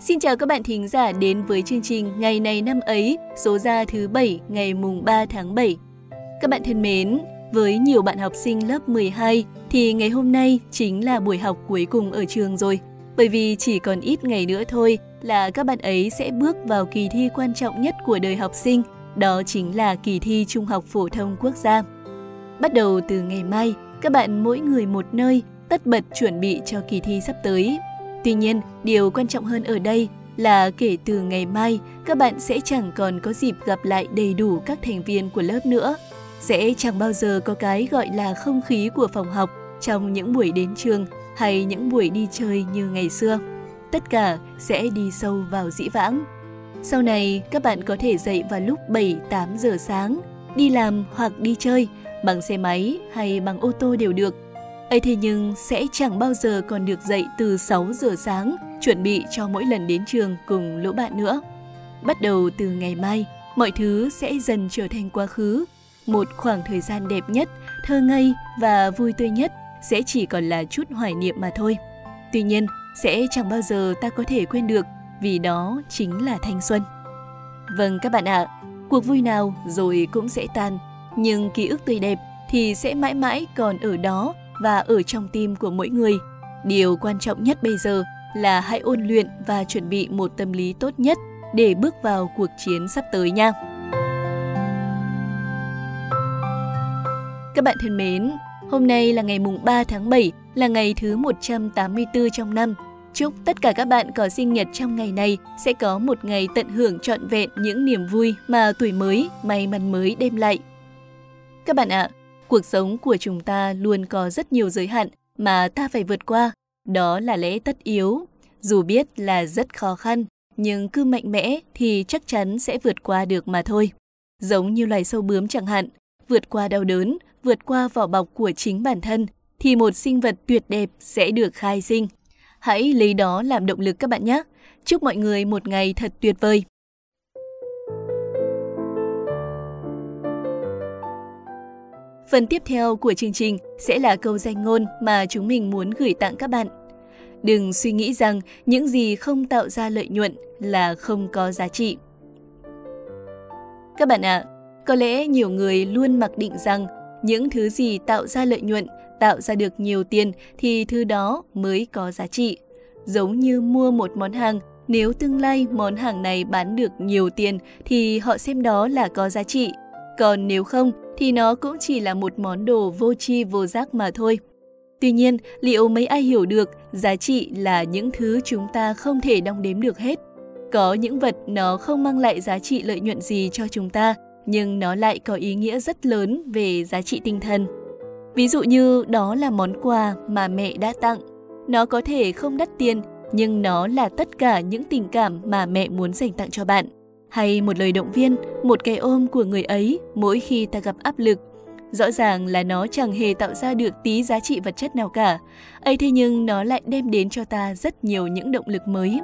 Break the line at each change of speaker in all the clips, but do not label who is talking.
Xin chào các bạn thính giả đến với chương trình Ngày này năm ấy, số ra thứ 7 ngày mùng 3 tháng 7. Các bạn thân mến, với nhiều bạn học sinh lớp 12 thì ngày hôm nay chính là buổi học cuối cùng ở trường rồi. Bởi vì chỉ còn ít ngày nữa thôi là các bạn ấy sẽ bước vào kỳ thi quan trọng nhất của đời học sinh, đó chính là kỳ thi Trung học phổ thông quốc gia. Bắt đầu từ ngày mai, các bạn mỗi người một nơi tất bật chuẩn bị cho kỳ thi sắp tới. Tuy nhiên, điều quan trọng hơn ở đây là kể từ ngày mai, các bạn sẽ chẳng còn có dịp gặp lại đầy đủ các thành viên của lớp nữa. Sẽ chẳng bao giờ có cái gọi là không khí của phòng học trong những buổi đến trường hay những buổi đi chơi như ngày xưa. Tất cả sẽ đi sâu vào dĩ vãng. Sau này, các bạn có thể dậy vào lúc 7-8 giờ sáng, đi làm hoặc đi chơi, bằng xe máy hay bằng ô tô đều được ấy thế nhưng sẽ chẳng bao giờ còn được dậy từ 6 giờ sáng, chuẩn bị cho mỗi lần đến trường cùng lũ bạn nữa. Bắt đầu từ ngày mai, mọi thứ sẽ dần trở thành quá khứ. Một khoảng thời gian đẹp nhất, thơ ngây và vui tươi nhất sẽ chỉ còn là chút hoài niệm mà thôi. Tuy nhiên, sẽ chẳng bao giờ ta có thể quên được vì đó chính là thanh xuân. Vâng các bạn ạ, cuộc vui nào rồi cũng sẽ tan, nhưng ký ức tươi đẹp thì sẽ mãi mãi còn ở đó và ở trong tim của mỗi người. Điều quan trọng nhất bây giờ là hãy ôn luyện và chuẩn bị một tâm lý tốt nhất để bước vào cuộc chiến sắp tới nha. Các bạn thân mến, hôm nay là ngày mùng 3 tháng 7, là ngày thứ 184 trong năm. Chúc tất cả các bạn có sinh nhật trong ngày này sẽ có một ngày tận hưởng trọn vẹn những niềm vui mà tuổi mới, may mắn mới đem lại. Các bạn ạ, cuộc sống của chúng ta luôn có rất nhiều giới hạn mà ta phải vượt qua. Đó là lẽ tất yếu. Dù biết là rất khó khăn, nhưng cứ mạnh mẽ thì chắc chắn sẽ vượt qua được mà thôi. Giống như loài sâu bướm chẳng hạn, vượt qua đau đớn, vượt qua vỏ bọc của chính bản thân, thì một sinh vật tuyệt đẹp sẽ được khai sinh. Hãy lấy đó làm động lực các bạn nhé. Chúc mọi người một ngày thật tuyệt vời. Phần tiếp theo của chương trình sẽ là câu danh ngôn mà chúng mình muốn gửi tặng các bạn. Đừng suy nghĩ rằng những gì không tạo ra lợi nhuận là không có giá trị. Các bạn ạ, à, có lẽ nhiều người luôn mặc định rằng những thứ gì tạo ra lợi nhuận, tạo ra được nhiều tiền thì thứ đó mới có giá trị. Giống như mua một món hàng, nếu tương lai món hàng này bán được nhiều tiền thì họ xem đó là có giá trị. Còn nếu không thì nó cũng chỉ là một món đồ vô tri vô giác mà thôi. Tuy nhiên, liệu mấy ai hiểu được giá trị là những thứ chúng ta không thể đong đếm được hết? Có những vật nó không mang lại giá trị lợi nhuận gì cho chúng ta, nhưng nó lại có ý nghĩa rất lớn về giá trị tinh thần. Ví dụ như đó là món quà mà mẹ đã tặng. Nó có thể không đắt tiền, nhưng nó là tất cả những tình cảm mà mẹ muốn dành tặng cho bạn. Hay một lời động viên, một cái ôm của người ấy mỗi khi ta gặp áp lực. Rõ ràng là nó chẳng hề tạo ra được tí giá trị vật chất nào cả. ấy thế nhưng nó lại đem đến cho ta rất nhiều những động lực mới.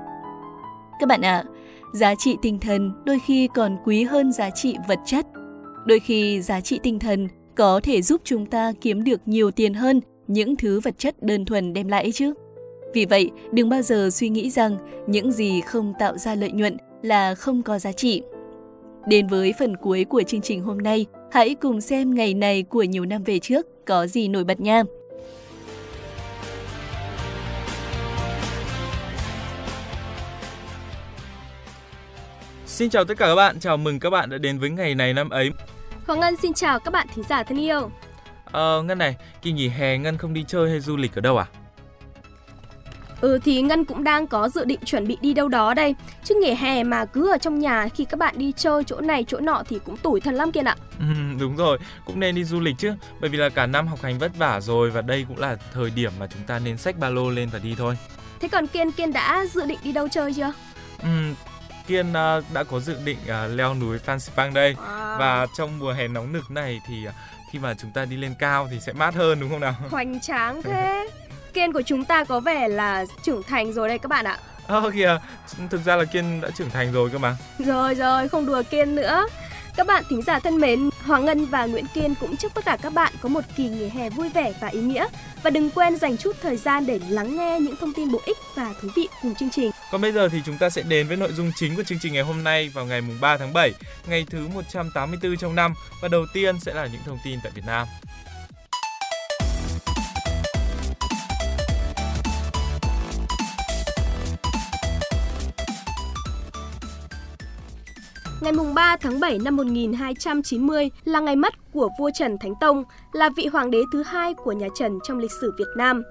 Các bạn ạ, à, giá trị tinh thần đôi khi còn quý hơn giá trị vật chất. Đôi khi giá trị tinh thần có thể giúp chúng ta kiếm được nhiều tiền hơn những thứ vật chất đơn thuần đem lại chứ. Vì vậy, đừng bao giờ suy nghĩ rằng những gì không tạo ra lợi nhuận là không có giá trị. Đến với phần cuối của chương trình hôm nay, hãy cùng xem ngày này của nhiều năm về trước có gì nổi bật nha.
Xin chào tất cả các bạn, chào mừng các bạn đã đến với ngày này năm ấy.
Hoàng Ngân xin chào các bạn thính giả thân yêu.
Ờ, Ngân này, kỳ nghỉ hè Ngân không đi chơi hay du lịch ở đâu à?
Ừ thì Ngân cũng đang có dự định chuẩn bị đi đâu đó đây Chứ nghỉ hè mà cứ ở trong nhà khi các bạn đi chơi chỗ này chỗ nọ thì cũng tủi thân lắm Kiên ạ
ừ, Đúng rồi, cũng nên đi du lịch chứ Bởi vì là cả năm học hành vất vả rồi Và đây cũng là thời điểm mà chúng ta nên xách ba lô lên và đi thôi
Thế còn Kiên, Kiên đã dự định đi đâu chơi chưa?
Ừ, Kiên uh, đã có dự định uh, leo núi Phan Xipang đây à. Và trong mùa hè nóng nực này thì uh, khi mà chúng ta đi lên cao thì sẽ mát hơn đúng không nào?
Hoành tráng thế Kiên của chúng ta có vẻ là trưởng thành rồi đây các bạn ạ.
Ơ à, kìa, thực ra là Kiên đã trưởng thành rồi cơ mà.
Rồi rồi, không đùa Kiên nữa. Các bạn thính giả thân mến, Hoàng Ngân và Nguyễn Kiên cũng chúc tất cả các bạn có một kỳ nghỉ hè vui vẻ và ý nghĩa. Và đừng quên dành chút thời gian để lắng nghe những thông tin bổ ích và thú vị cùng chương trình.
Còn bây giờ thì chúng ta sẽ đến với nội dung chính của chương trình ngày hôm nay vào ngày mùng 3 tháng 7, ngày thứ 184 trong năm. Và đầu tiên sẽ là những thông tin tại Việt Nam.
Ngày 3 tháng 7 năm 1290 là ngày mất của vua Trần Thánh Tông, là vị hoàng đế thứ hai của nhà Trần trong lịch sử Việt Nam.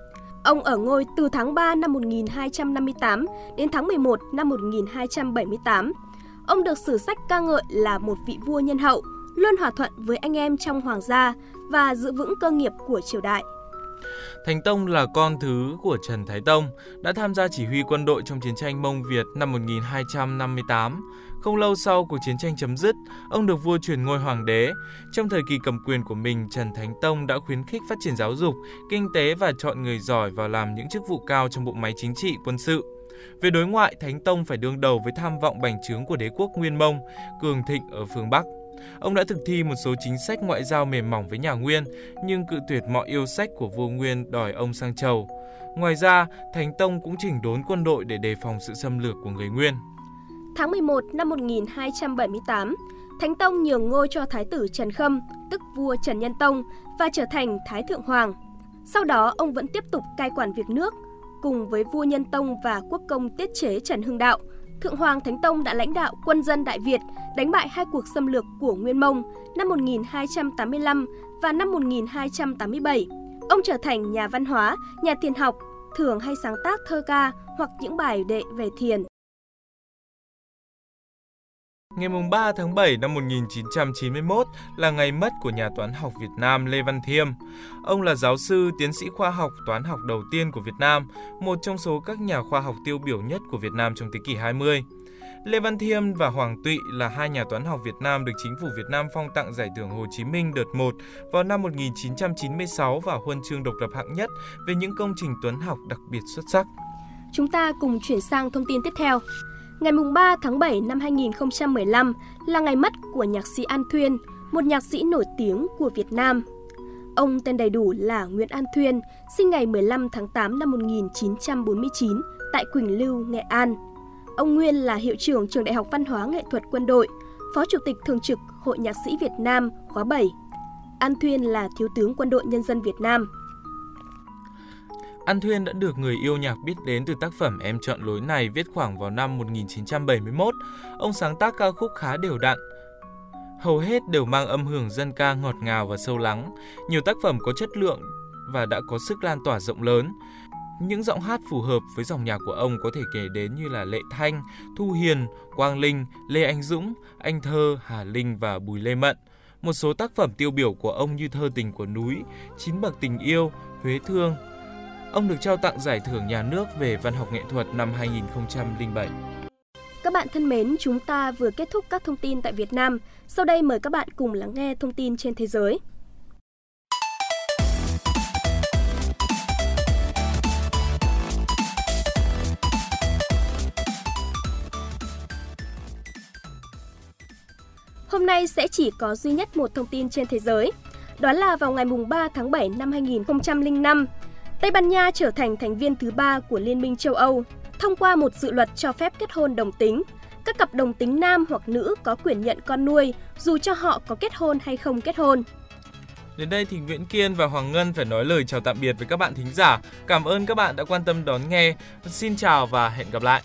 Ông ở ngôi từ tháng 3 năm 1258 đến tháng 11 năm 1278. Ông được sử sách ca ngợi là một vị vua nhân hậu, luôn hòa thuận với anh em trong hoàng gia và giữ vững cơ nghiệp của triều đại.
Thánh Tông là con thứ của Trần Thái Tông, đã tham gia chỉ huy quân đội trong chiến tranh Mông Việt năm 1258. Không lâu sau cuộc chiến tranh chấm dứt, ông được vua truyền ngôi hoàng đế. Trong thời kỳ cầm quyền của mình, Trần Thánh Tông đã khuyến khích phát triển giáo dục, kinh tế và chọn người giỏi vào làm những chức vụ cao trong bộ máy chính trị, quân sự. Về đối ngoại, Thánh Tông phải đương đầu với tham vọng bành trướng của đế quốc Nguyên Mông, cường thịnh ở phương Bắc. Ông đã thực thi một số chính sách ngoại giao mềm mỏng với nhà Nguyên, nhưng cự tuyệt mọi yêu sách của vua Nguyên đòi ông sang chầu. Ngoài ra, Thánh Tông cũng chỉnh đốn quân đội để đề phòng sự xâm lược của người Nguyên.
Tháng 11 năm 1278, Thánh Tông nhường ngôi cho Thái tử Trần Khâm, tức vua Trần Nhân Tông, và trở thành Thái Thượng Hoàng. Sau đó, ông vẫn tiếp tục cai quản việc nước, cùng với vua Nhân Tông và quốc công tiết chế Trần Hưng Đạo. Thượng Hoàng Thánh Tông đã lãnh đạo quân dân Đại Việt đánh bại hai cuộc xâm lược của Nguyên Mông năm 1285 và năm 1287. Ông trở thành nhà văn hóa, nhà thiền học, thường hay sáng tác thơ ca hoặc những bài đệ về thiền.
Ngày 3 tháng 7 năm 1991 là ngày mất của nhà toán học Việt Nam Lê Văn Thiêm. Ông là giáo sư, tiến sĩ khoa học toán học đầu tiên của Việt Nam, một trong số các nhà khoa học tiêu biểu nhất của Việt Nam trong thế kỷ 20. Lê Văn Thiêm và Hoàng Tụy là hai nhà toán học Việt Nam được chính phủ Việt Nam phong tặng giải thưởng Hồ Chí Minh đợt 1 vào năm 1996 và huân chương độc lập hạng nhất về những công trình toán học đặc biệt xuất sắc.
Chúng ta cùng chuyển sang thông tin tiếp theo. Ngày 3 tháng 7 năm 2015 là ngày mất của nhạc sĩ An Thuyên, một nhạc sĩ nổi tiếng của Việt Nam. Ông tên đầy đủ là Nguyễn An Thuyên, sinh ngày 15 tháng 8 năm 1949 tại Quỳnh Lưu, Nghệ An. Ông Nguyên là hiệu trưởng Trường Đại học Văn hóa Nghệ thuật Quân đội, Phó Chủ tịch Thường trực Hội Nhạc sĩ Việt Nam khóa 7. An Thuyên là Thiếu tướng Quân đội Nhân dân Việt Nam.
An Thuyên đã được người yêu nhạc biết đến từ tác phẩm Em chọn lối này viết khoảng vào năm 1971. Ông sáng tác ca khúc khá đều đặn, hầu hết đều mang âm hưởng dân ca ngọt ngào và sâu lắng. Nhiều tác phẩm có chất lượng và đã có sức lan tỏa rộng lớn. Những giọng hát phù hợp với dòng nhạc của ông có thể kể đến như là Lệ Thanh, Thu Hiền, Quang Linh, Lê Anh Dũng, Anh Thơ, Hà Linh và Bùi Lê Mận. Một số tác phẩm tiêu biểu của ông như Thơ tình của núi, Chín bậc tình yêu, Huế thương, Ông được trao tặng giải thưởng nhà nước về văn học nghệ thuật năm 2007.
Các bạn thân mến, chúng ta vừa kết thúc các thông tin tại Việt Nam. Sau đây mời các bạn cùng lắng nghe thông tin trên thế giới. Hôm nay sẽ chỉ có duy nhất một thông tin trên thế giới. Đó là vào ngày 3 tháng 7 năm 2005, Tây Ban Nha trở thành thành viên thứ ba của Liên minh châu Âu, thông qua một dự luật cho phép kết hôn đồng tính. Các cặp đồng tính nam hoặc nữ có quyền nhận con nuôi, dù cho họ có kết hôn hay không kết hôn.
Đến đây thì Nguyễn Kiên và Hoàng Ngân phải nói lời chào tạm biệt với các bạn thính giả. Cảm ơn các bạn đã quan tâm đón nghe. Xin chào và hẹn gặp lại.